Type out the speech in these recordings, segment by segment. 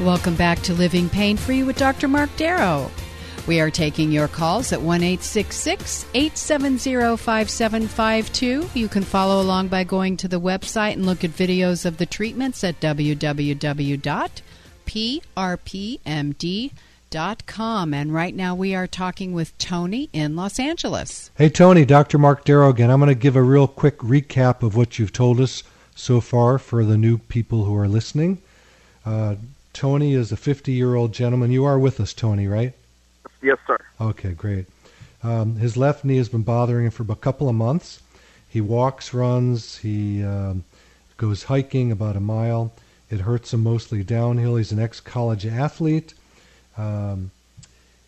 Welcome back to Living Pain Free with Dr. Mark Darrow. We are taking your calls at 1 870 5752. You can follow along by going to the website and look at videos of the treatments at www.prpmd.com. And right now we are talking with Tony in Los Angeles. Hey, Tony, Dr. Mark Darrow again. I'm going to give a real quick recap of what you've told us so far for the new people who are listening. Uh, Tony is a 50 year old gentleman. You are with us, Tony, right? Yes, sir. Okay, great. Um, his left knee has been bothering him for a couple of months. He walks, runs, he um, goes hiking about a mile. It hurts him mostly downhill. He's an ex college athlete. Um,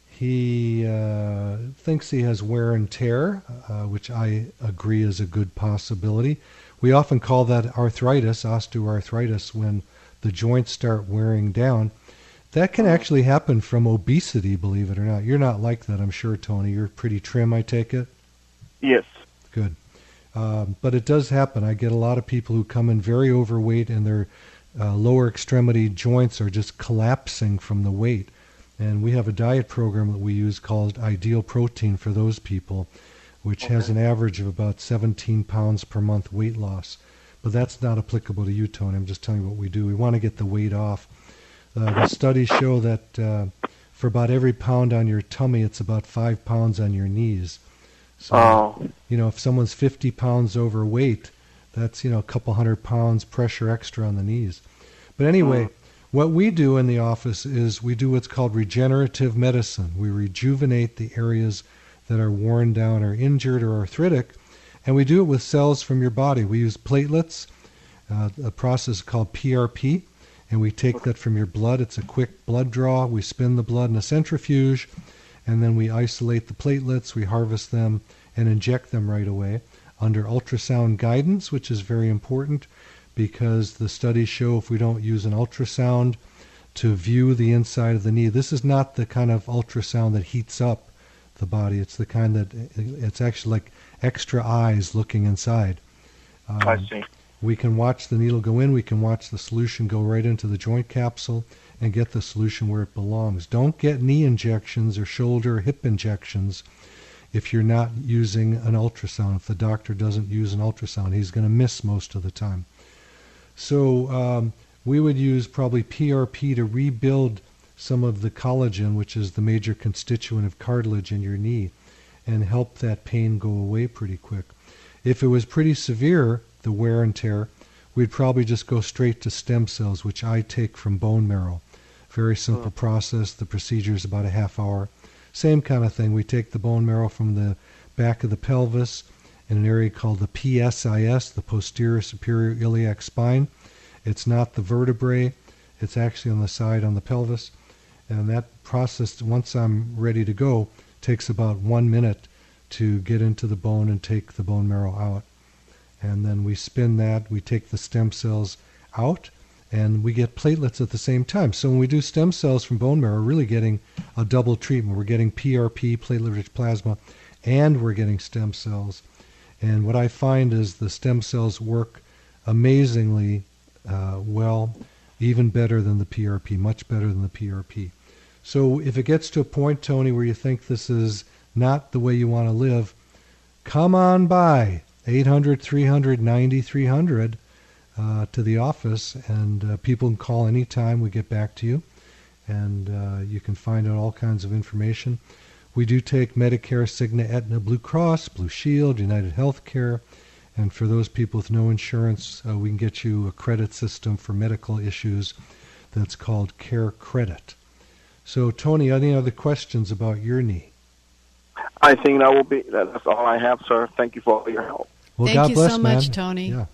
he uh, thinks he has wear and tear, uh, which I agree is a good possibility. We often call that arthritis, osteoarthritis, when the joints start wearing down. That can actually happen from obesity, believe it or not. You're not like that, I'm sure, Tony. You're pretty trim, I take it? Yes. Good. Um, but it does happen. I get a lot of people who come in very overweight and their uh, lower extremity joints are just collapsing from the weight. And we have a diet program that we use called Ideal Protein for those people, which okay. has an average of about 17 pounds per month weight loss. But that's not applicable to you, Tony. I'm just telling you what we do. We want to get the weight off. Uh, the studies show that uh, for about every pound on your tummy, it's about five pounds on your knees. So, oh. you know, if someone's 50 pounds overweight, that's, you know, a couple hundred pounds pressure extra on the knees. But anyway, oh. what we do in the office is we do what's called regenerative medicine. We rejuvenate the areas that are worn down or injured or arthritic and we do it with cells from your body. We use platelets, uh, a process called PRP, and we take that from your blood. It's a quick blood draw. We spin the blood in a centrifuge, and then we isolate the platelets, we harvest them, and inject them right away under ultrasound guidance, which is very important because the studies show if we don't use an ultrasound to view the inside of the knee, this is not the kind of ultrasound that heats up the body. It's the kind that it's actually like extra eyes looking inside. Um, I see. We can watch the needle go in. We can watch the solution go right into the joint capsule and get the solution where it belongs. Don't get knee injections or shoulder or hip injections if you're not using an ultrasound. If the doctor doesn't use an ultrasound, he's going to miss most of the time. So um, we would use probably PRP to rebuild some of the collagen, which is the major constituent of cartilage in your knee and help that pain go away pretty quick. If it was pretty severe, the wear and tear, we'd probably just go straight to stem cells, which I take from bone marrow. Very simple oh. process. The procedure is about a half hour. Same kind of thing. We take the bone marrow from the back of the pelvis in an area called the PSIS, the posterior superior iliac spine. It's not the vertebrae, it's actually on the side on the pelvis. And that process, once I'm ready to go, takes about one minute to get into the bone and take the bone marrow out. And then we spin that, we take the stem cells out, and we get platelets at the same time. So when we do stem cells from bone marrow, we're really getting a double treatment. We're getting PRP, platelet rich plasma, and we're getting stem cells. And what I find is the stem cells work amazingly uh, well, even better than the PRP, much better than the PRP. So if it gets to a point, Tony, where you think this is not the way you want to live, come on by 800 300 9300. uh, to the office, and uh, people can call anytime. We get back to you, and uh, you can find out all kinds of information. We do take Medicare, Cigna, Aetna, Blue Cross, Blue Shield, United Healthcare, and for those people with no insurance, uh, we can get you a credit system for medical issues that's called Care Credit. So, Tony, any other questions about your knee? I think that will be that's all I have, sir. Thank you for all your help. Well, Thank God you bless, so man. much, Tony. Yeah.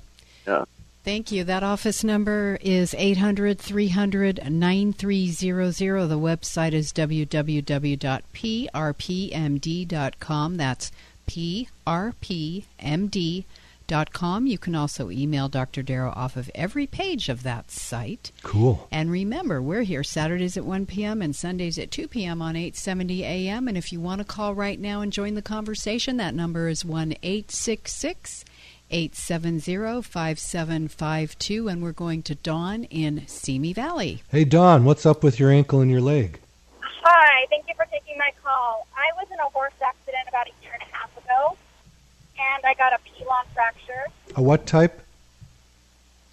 Yeah. Thank you. That office number is 800 300 9300. The website is www.prpmd.com. That's prpmd.com. You can also email Dr. Darrow off of every page of that site. Cool. And remember, we're here Saturdays at 1 p.m. and Sundays at 2 p.m. on 870 a.m. And if you want to call right now and join the conversation, that number is 1 866 870 5752. And we're going to Dawn in Simi Valley. Hey, Dawn, what's up with your ankle and your leg? Hi, thank you for taking my call. I was in a horse accident about a year and a half ago, and I got a pilon fracture. A what type?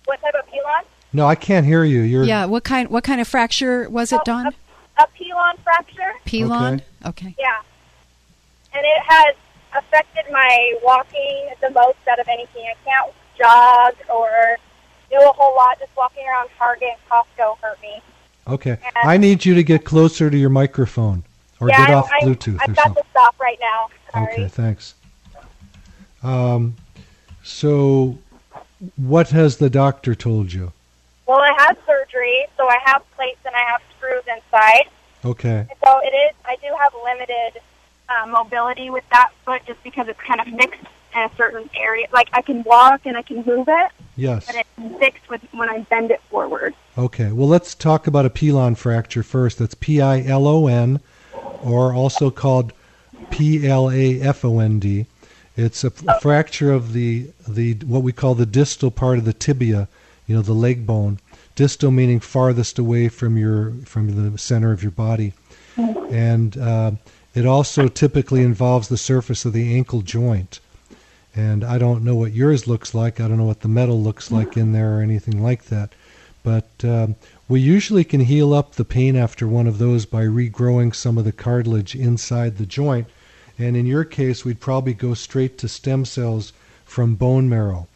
What type of pilon? No, I can't hear you. You're Yeah, what kind what kind of fracture was it, Oh, Dawn? A, a pilon fracture? Pilon? Okay. Yeah. And it has affected my walking the most out of anything. I can't jog or do a whole lot. Just walking around Target and Costco hurt me. okay. I need you to get closer to your microphone or yeah, get off I, Bluetooth I've or got something. to stop right now. Sorry. Okay, thanks. Um, so, what has the doctor told you? Well, I had surgery, so I have plates and I have screws inside. Okay, So it is. I do have limited uh, mobility with that foot, just because it's kind of fixed in a certain area. Like I can walk and I can move it, yes. but it's fixed with when I bend it forward. Okay, well, let's talk about a pilon fracture first. That's P I L O N, or also called P L A F O N D. It's a, fracture of the, the what we call the distal part of the tibia, you know, the leg bone. Distal meaning farthest away from your from the center of your body, and uh, it also typically involves the surface of the ankle joint. And I don't know what yours looks like. I don't know what the metal looks like in there or anything like that. But um, we usually can heal up the pain after one of those by regrowing some of the cartilage inside the joint. And in your case, we'd probably go straight to stem cells from bone marrow.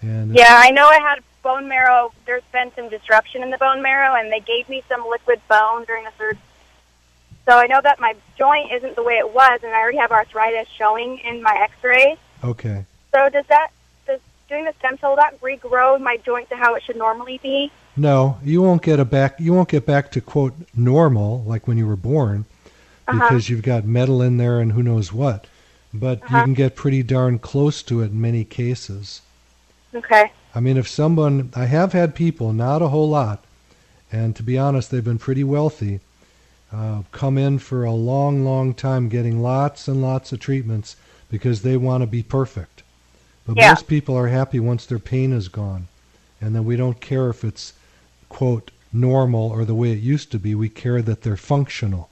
And Yeah, I know I had bone marrow. There's been some disruption in the bone marrow, and they gave me some liquid bone during the surgery. So I know that my joint isn't the way it was, and I already have arthritis showing in my X-rays. okay, So does that does doing the stem cell that regrow my joint to how it should normally be? no, you won't get a back. You won't get back to quote normal like when you were born, Uh-huh. because you've got metal in there and who knows what. But you Uh-huh. can get pretty darn close to it in many cases. Okay. I mean, if someone, I have had people, not a whole lot, and to be honest, they've been pretty wealthy, uh, come in for a long, long time getting lots and lots of treatments because they want to be perfect. But Yeah. most people are happy once their pain is gone. And then we don't care if it's, quote, normal or the way it used to be. We care that they're functional.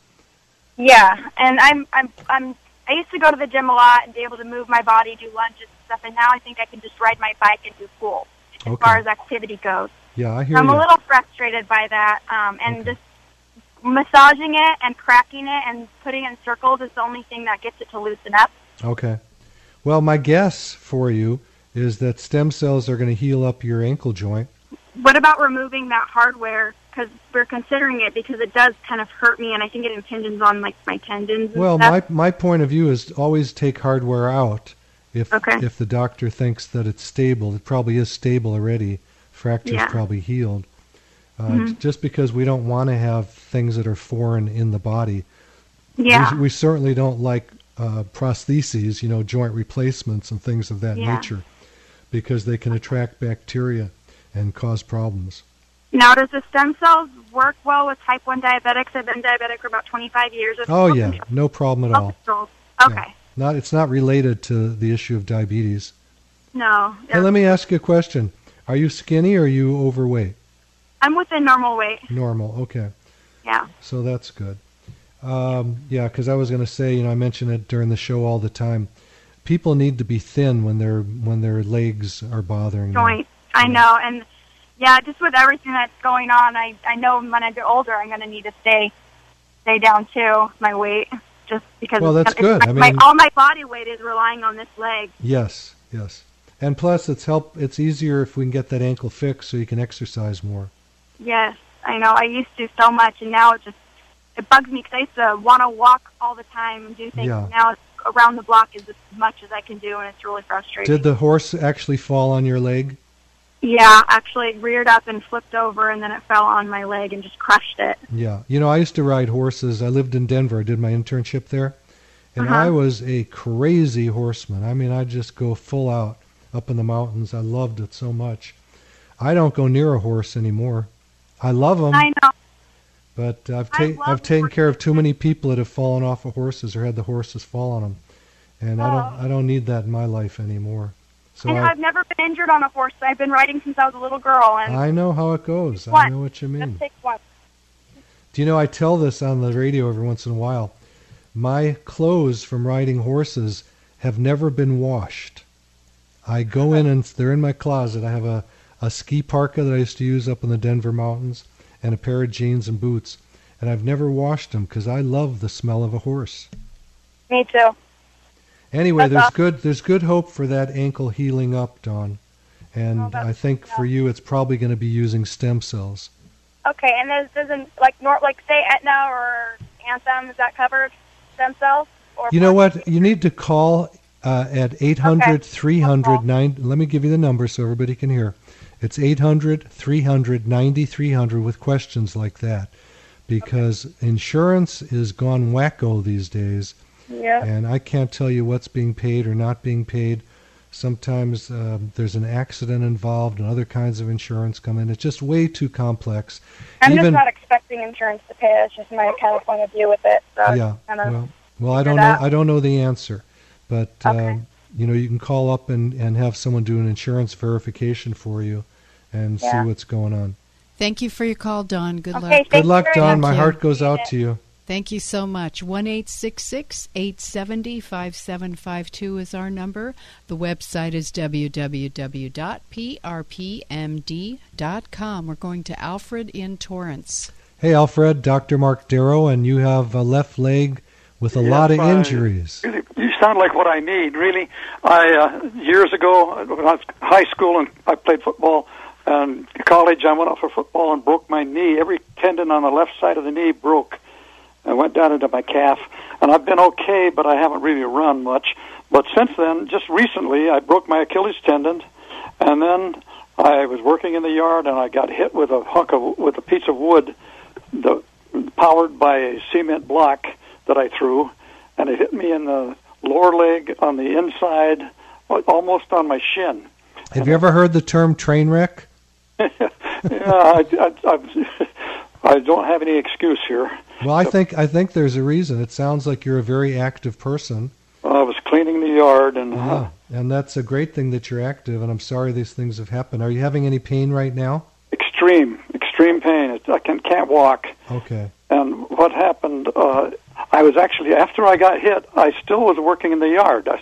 Yeah, and I'm I'm I'm I used to go to the gym a lot and be able to move my body, do lunges and stuff, and now I think I can just ride my bike and do pool as Okay. far as activity goes. Yeah, I hear I'm you. a little frustrated by that, um, and Okay. just massaging it and cracking it and putting it in circles is the only thing that gets it to loosen up. Okay. Well, my guess for you is that stem cells are going to heal up your ankle joint. What about removing that hardware? Because we're considering it because it does kind of hurt me, and I think it impinges on like my tendons. And Well, stuff. my my point of view is always take hardware out if Okay. if the doctor thinks that it's stable. It probably is stable already. Fracture's Yeah. Mm-hmm. probably healed. Uh, j- Just because we don't want to have things that are foreign in the body. yeah, We, we certainly don't like uh, prostheses, you know, joint replacements and things of that Yeah. nature, because they can attract bacteria and cause problems. Now, does the stem cells work well with type 1 diabetics? I've been diabetic for about 25 years. Oh yeah, control- no problem at all. controls. Yeah. Okay. Not it's not related to the issue of diabetes. No. Hey, let me ask you a question. Are you skinny or are you overweight? I'm within normal weight. Normal. Okay. Yeah. So that's good. Um, yeah, because I was going to say, you know, I mention it during the show all the time. People need to be thin when their when their legs are bothering them. I mm-hmm. know, and yeah, just with everything that's going on, I I know when I get older, I'm going to need to stay stay down too, my weight, just because. Well, that's good. My, I mean- my, all my body weight is relying on this leg. Yes, yes. And plus, it's help. It's easier if we can get that ankle fixed, so you can exercise more. Yes, I know. I used to so much, and now it just it bugs me because I used to want to walk all the time and do things. Yeah. Now it's around the block is as much as I can do, and it's really frustrating. Did the horse actually fall on your leg? Yeah, actually it reared up and flipped over, and then it fell on my leg and just crushed it. Yeah. You know, I used to ride horses. I lived in Denver. I did my internship there. And Uh-huh. I was a crazy horseman. I mean, I'd just go full out up in the mountains. I loved it so much. I don't go near a horse anymore. I love them, I know. but I've, ta- I've taken care of too many people that have fallen off of horses or had the horses fall on them. And I Oh. don't I don't need that in my life anymore. So know, I, I've never been injured on a horse. I've been riding since I was a little girl, and I know how it goes. I know what you mean. one. Do you know I tell this on the radio every once in a while? My clothes from riding horses have never been washed. I go in and they're in my closet. I have a, a ski parka that I used to use up in the Denver mountains and a pair of jeans and boots. And I've never washed them because I love the smell of a horse. Me too. Anyway, That's there's awesome. good there's good hope for that ankle healing up, Dawn. And Oh, I think for you it's probably going to be using stem cells. Okay, and there's doesn't like nor like say Aetna or Anthem is that covered stem cells? Or You know what? You need to call uh, at 800 300 9. Let me give you the number so everybody can hear. It's 800 300 9300 with questions like that. Because insurance is gone wacko these days, Yeah. and I can't tell you what's being paid or not being paid. Sometimes um, there's an accident involved, and other kinds of insurance come in. It's just way too complex. I'm Even just not expecting insurance to pay. It's just my kind of point of view with it. So yeah. kind of, Well, well, I don't know. out. I don't know the answer, but Okay. um, you know, you can call up and and have someone do an insurance verification for you, and see what's going on. Thank you for your call, Dawn. Good Okay, luck. Good luck, Dawn. My heart goes out to you. Thank you so much. 1 870 5752 is our number. The website is www.prpmd.com. We're going to Alfred in Torrance. Hey, Alfred, Dr. Mark Darrow, and you have a left leg with a Yes, lot of I- injuries. You sound like what I need. Really, I uh, years ago when I was high school and I played football. And college, I went out for football and broke my knee. Every tendon on the left side of the knee broke. I went down into my calf, and I've been okay, but I haven't really run much. But since then, just recently, I broke my Achilles tendon, and then I was working in the yard and I got hit with a hunk of with a piece of wood, the, powered by a cement block that I threw, and it hit me in the lower leg on the inside, almost on my shin. Have you ever heard the term train wreck? yeah, I, I, I, I don't have any excuse here. Well, I think I think there's a reason. It sounds like you're a very active person. I was cleaning the yard, and uh, Yeah, and that's a great thing that you're active. And I'm sorry these things have happened. Are you having any pain right now? extreme, extreme pain. It, I can, can't walk. Okay. And what happened? Uh, I was actually after I got hit, I still was working in the yard, I,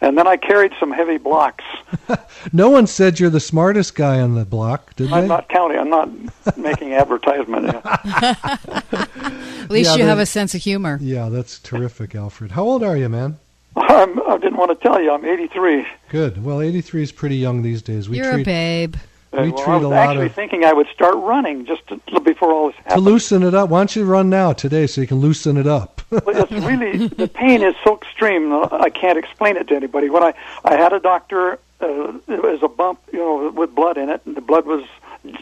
and then I carried some heavy blocks. No one said you're the smartest guy on the block, did I'm they? not counting. I'm not making advertisement. At least Yeah, you have a sense of humor. Yeah, that's terrific, Alfred. How old are you, man? I'm, I didn't want to tell you. I'm 83. Good. Well, 83 is pretty young these days. We You're a babe. we well, treat I a was lot actually of thinking I would start running just to, before all this happened. to loosen it up. Why don't you run now today so you can loosen it up? But it's really the pain is so extreme. I can't explain it to anybody. When I I had a doctor, uh, it was a bump, you know, with blood in it, and the blood was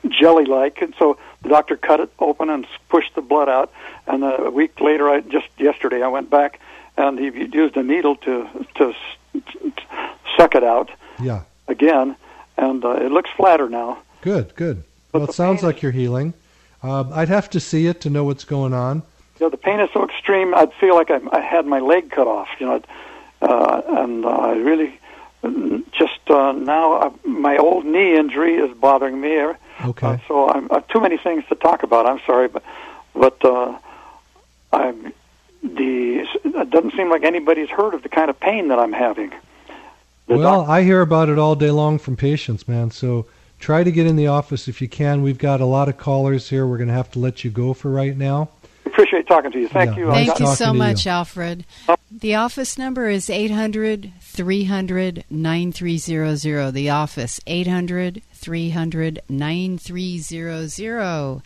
jelly like, and so the doctor cut it open and pushed the blood out. And uh, a week later, I just yesterday I went back and he used a needle to to s- suck it out yeah. again, and uh, it looks flatter now. Good. Good. But Well, it sounds like you're healing. Uh, I'd have to see it to know what's going on. you know, the pain is so extreme. I'd feel like I, I had my leg cut off. You know, uh, and uh, I really just uh, now uh, my old knee injury is bothering me. Uh, Okay. so I'm uh, too many things to talk about. I'm sorry, but but uh, I'm the. It doesn't seem like anybody's heard of the kind of pain that I'm having. The well, doc- I hear about it all day long from patients, man. So try to get in the office if you can. We've got a lot of callers here. We're going to have to let you go for right now. Appreciate talking to you. Thank Yeah, you. nice Thank you so much, you. Alfred. The office number is 800 300 9300. The office, 800 300 9300.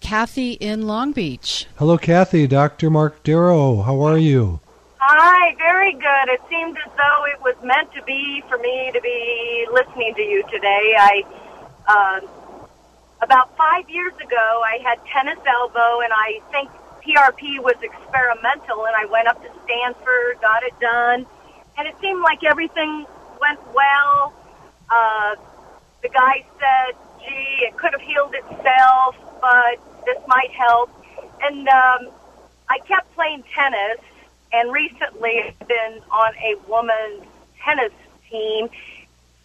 Kathy in Long Beach. Hello, Kathy. Dr. Mark Darrow. How are you? Hi, very good. It seemed as though it was meant to be for me to be listening to you today. I, um, about five years ago, I had tennis elbow, and I think PRP was experimental, and I went up to Stanford, got it done, and it seemed like everything went well. Uh, the guy said, "Gee, it could have healed itself, but this might help." And um, I kept playing tennis, and recently I've been on a woman's tennis team,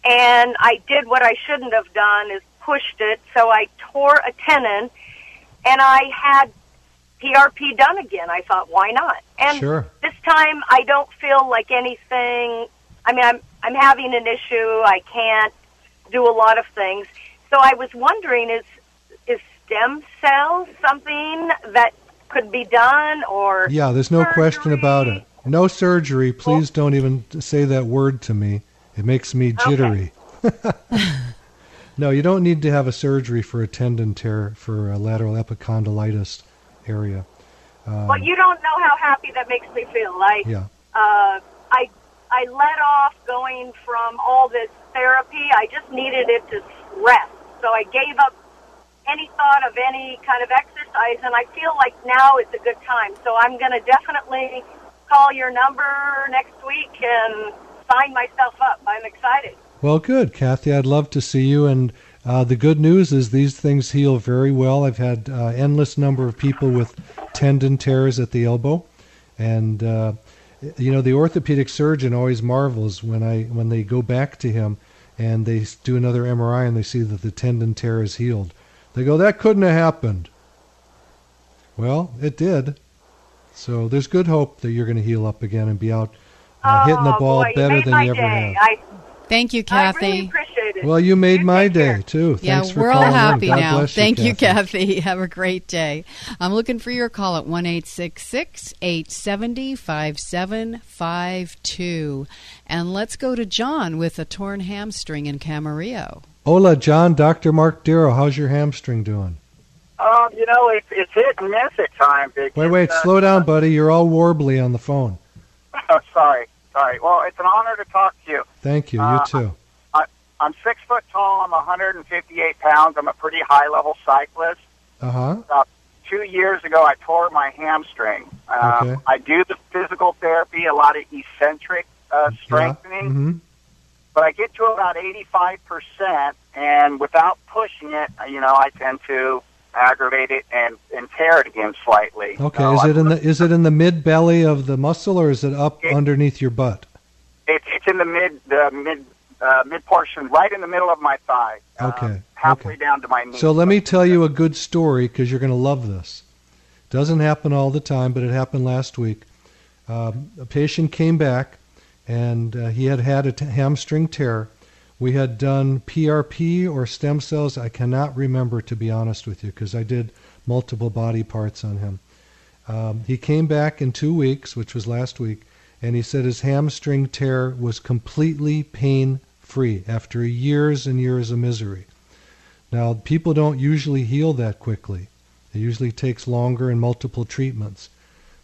and I did what I shouldn't have done is pushed it, so I tore a tendon, and I had PRP done again. I thought, why not? And Sure. this time I don't feel like anything. I mean, I'm I'm having an issue. I can't do a lot of things. So I was wondering, is is stem cells something that could be done, or Yeah, there's no question about it. No surgery. Please don't even say that word to me. It makes me jittery. no, you don't need to have a surgery for a tendon tear for a lateral epicondylitis area. Um, Well, you don't know how happy that makes me feel. Like yeah. uh, I I let off going from all this therapy. I just needed it to rest. So I gave up any thought of any kind of exercise, and I feel like now is a good time. So I'm going to definitely call your number next week and sign myself up. I'm excited. Well, good, Kathy. I'd love to see you. And uh, the good news is these things heal very well. I've had uh, endless number of people with tendon tears at the elbow, and uh, you know the orthopedic surgeon always marvels when I when they go back to him and they do another MRI and they see that the tendon tear is healed. They go, "That couldn't have happened." Well, it did. So there's good hope that you're going to heal up again and be out uh, hitting the Oh, ball boy, better than you ever day. have. I, Thank you, I really Kathy. appreciate it. Well, you made my day too. Yeah, Thanks for we're all calling in. happy God now. bless Thank you, Kathy. Kathy. Have a great day. I'm looking for your call at one eight six six eight seventy five seven five two, and let's go to John with a torn hamstring in Camarillo. Hola, John. Dr. Mark Darrow. How's your hamstring doing? Um, you know, it's it's hit and miss at times. It Wait, wait. uh, Slow down, buddy. You're all warbly on the phone. Oh, sorry, sorry. Well, it's an honor to talk to you. Thank you. You Uh, too. I, I'm six foot tall. I'm 158 pounds. I'm a pretty high level cyclist. Uh huh. About two years ago, I tore my hamstring. Um, Okay. I do the physical therapy, a lot of eccentric uh, strengthening, hmm but I get to about 85 percent, and without pushing it, uh, you know, I tend to aggravate it and, and tear it again slightly. Okay. So is I- it in the is it in the mid belly of the muscle or is it up underneath your butt? It's it's in the mid the mid uh, mid portion, right in the middle of my thigh, Okay. halfway down to my knee. So let me tell you a good story because you're going to love this. Doesn't happen all the time, but it happened last week. Um, a patient came back and uh, he had had a t- hamstring tear. We had done PRP or stem cells. I cannot remember, to be honest with you, because I did multiple body parts on him. Um, he came back in two weeks, which was last week, and he said his hamstring tear was completely pain free after years and years of misery. Now, people don't usually heal that quickly. It usually takes longer and multiple treatments.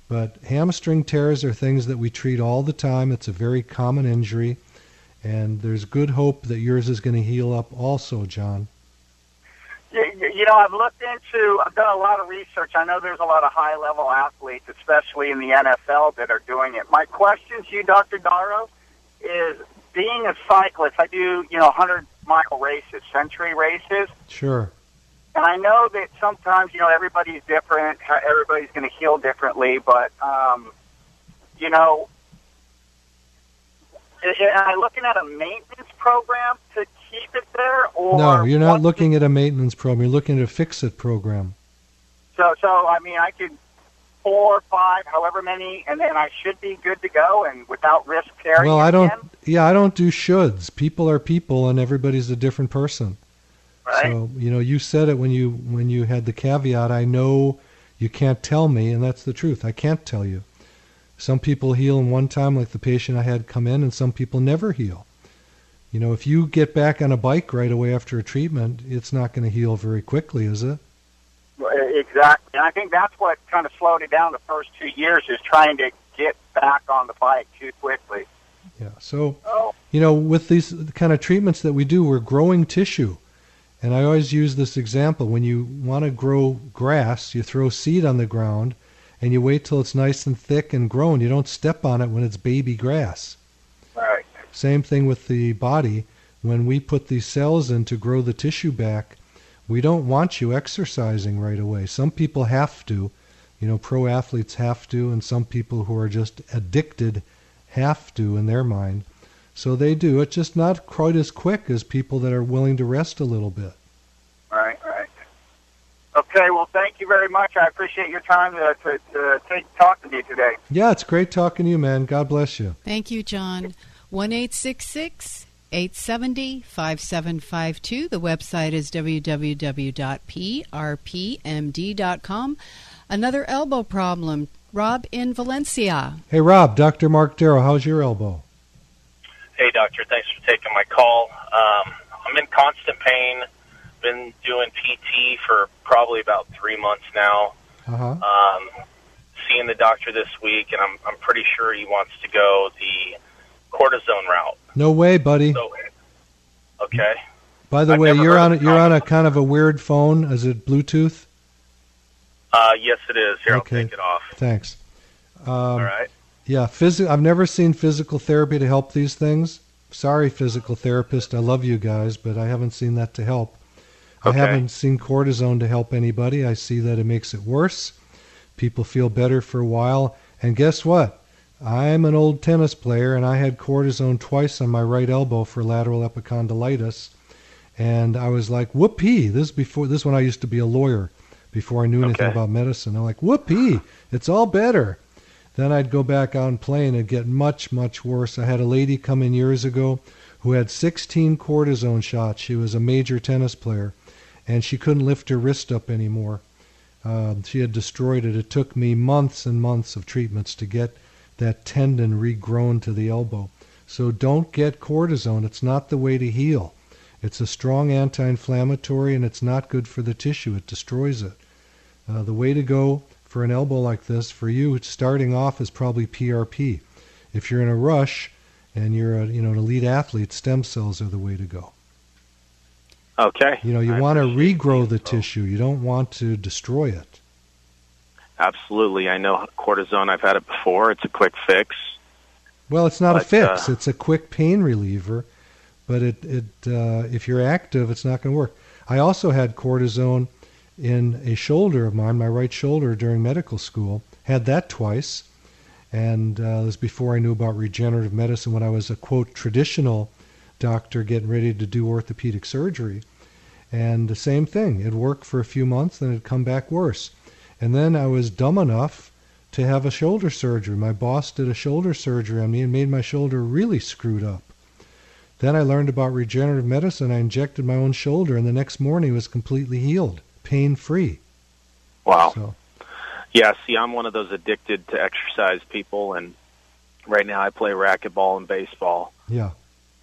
But hamstring tears are things that we treat all the time. It's a very common injury, and there's good hope that yours is going to heal up also, John. You, know, I've looked into, I've done a lot of research. I know there's a lot of high level athletes, especially in the NFL, that are doing it. My question to you, Dr. Darrow, is being a cyclist, I do, you know, 100 mile races, century races. Sure. And I know that sometimes, you know, everybody's different. how Everybody's going to heal differently. But, um, you know, am I looking at a maintenance program to keep it there? Or No, you're not looking at a maintenance program. You're looking at a fix it program. So, so I mean, I could four, five, however many, and then I should be good to go and without risk tearing. Well, I don't. again? Yeah, I don't do shoulds. People are people, and everybody's a different person. Right. So you know, you said it when you when you had the caveat. I know you can't tell me, and that's the truth. I can't tell you. Some people heal in one time, like the patient I had come in, and some people never heal. You know, if you get back on a bike right away after a treatment, it's not going to heal very quickly, is it? Exactly. And I think that's what kind of slowed it down the first two years is trying to get back on the bike too quickly. Yeah. So, Oh. you know, with these kind of treatments that we do, we're growing tissue. And I always use this example. When you want to grow grass, you throw seed on the ground and you wait till it's nice and thick and grown. You don't step on it when it's baby grass. Right. Same thing with the body. When we put these cells in to grow the tissue back, we don't want you exercising right away. Some people have to. You know, pro athletes have to, and some people who are just addicted have to in their mind. So they do. It's just not quite as quick as people that are willing to rest a little bit. Right, right. Okay, well, thank you very much. I appreciate your time to, to, to take talk to me today. Yeah, it's great talking to you, man. God bless you. Thank you, John. 1 870 5752. The website is www.prpmd.com. Another elbow problem. Rob in Valencia. Hey, Rob, Dr. Mark Darrow, how's your elbow? Hey, doctor. Thanks for taking my call. Um, I'm in constant pain. Been doing PT for probably about three months now. Uh huh. Um, seeing the doctor this week, and I'm I'm pretty sure he wants to go the cortisone route. No way, buddy. So, okay. By the I've way, you're on a, you're on a kind of a weird phone. Is it Bluetooth? Uh, yes, it is. Here, Okay. I'll take it off. Thanks. Um, All right. Yeah, phys- I've never seen physical therapy to help these things. Sorry, physical therapist. I love you guys, but I haven't seen that to help. I haven't seen cortisone to help anybody. I see that it makes it worse. People feel better for a while. And guess what? I'm an old tennis player, and I had cortisone twice on my right elbow for lateral epicondylitis. And I was like, whoopee. This is before this is when I used to be a lawyer, before I knew anything Okay. about medicine. I'm like, whoopee, it's all better. Then I'd go back out and play and get much, much worse. I had a lady come in years ago who had 16 cortisone shots. She was a major tennis player and she couldn't lift her wrist up anymore. Um, she had destroyed it. It took me months and months of treatments to get that tendon regrown to the elbow. So don't get cortisone. It's not the way to heal. It's a strong anti inflammatory and it's not good for the tissue. It destroys it. Uh, the way to go for an elbow like this, for you, starting off is probably PRP. If you're in a rush and you're a, you know, an elite athlete, stem cells are the way to go. Okay. You know, you I want to regrow the info. tissue. You don't want to destroy it. Absolutely. I know cortisone. I've had it before. It's a quick fix. Well, it's not a fix. uh, it's a quick pain reliever, but it it uh, if you're active, it's not going to work. I also had cortisone in a shoulder of mine, my right shoulder, during medical school. Had that twice, and uh, this was before I knew about regenerative medicine. When I was a quote traditional doctor getting ready to do orthopedic surgery, and the same thing. It worked for a few months, then it'd come back worse. And then I was dumb enough to have a shoulder surgery. My boss did a shoulder surgery on me and made my shoulder really screwed up. Then I learned about regenerative medicine. I injected my own shoulder, and the next morning it was completely healed, pain free. Wow. So Yeah, see, I'm one of those addicted to exercise people, and right now I play racquetball and baseball, yeah.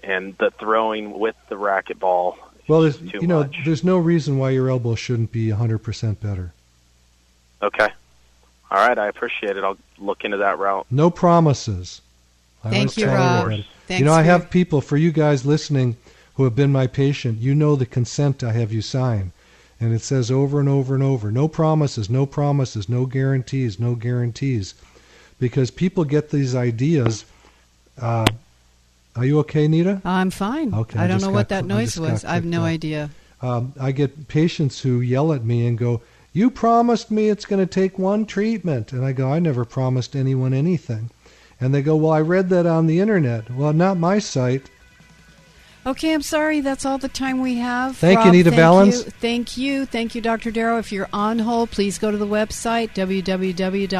and the throwing with the racquetball. Well, there's, too you know, much. there's no reason why your elbow shouldn't be 100% better. Okay. All right, I appreciate it. I'll look into that route. No promises. I Thank you, tell Rob. that. Thanks you know, I have people, for you guys listening who have been my patient, you know the consent I have you sign. And it says over and over and over no promises, no promises, no guarantees, no guarantees. Because people get these ideas. Uh, are you okay, Nita? I'm fine. Okay, I I don't know what that cl- noise was. I have no off. idea. Um, I get patients who yell at me and go, You promised me it's going to take one treatment. And I go, I never promised anyone anything. And they go, Well, I read that on the internet. Well, not my site. Okay, I'm sorry. That's all the time we have. Thank you, Rob, Nita thank Valens. You. Thank you. Thank you, Dr. Darrow. If you're on hold, please go to the website, www.prpmd.com.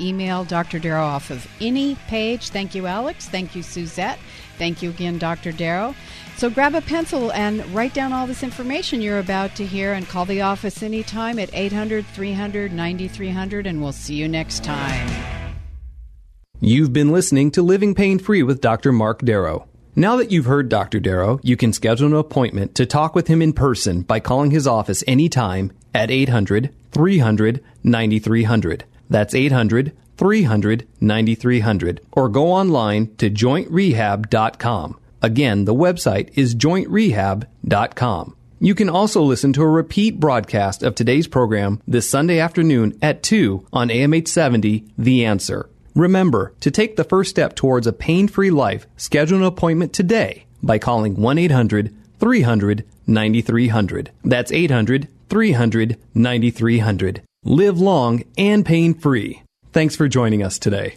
Email Dr. Darrow off of any page. Thank you, Alex. Thank you, Suzette. Thank you again, Dr. Darrow. So grab a pencil and write down all this information you're about to hear and call the office anytime at 800 300 9300, and we'll see you next time. You've been listening to Living Pain Free with Dr. Mark Darrow. Now that you've heard Dr. Darrow, you can schedule an appointment to talk with him in person by calling his office anytime at 800 300 9300. That's 800 300 9300. Or go online to jointrehab.com. Again, the website is jointrehab.com. You can also listen to a repeat broadcast of today's program this Sunday afternoon at 2 on AM 870 The Answer. Remember, to take the first step towards a pain free life, schedule an appointment today by calling 1 800 300 9300. That's 800 300 9300. Live long and pain free. Thanks for joining us today.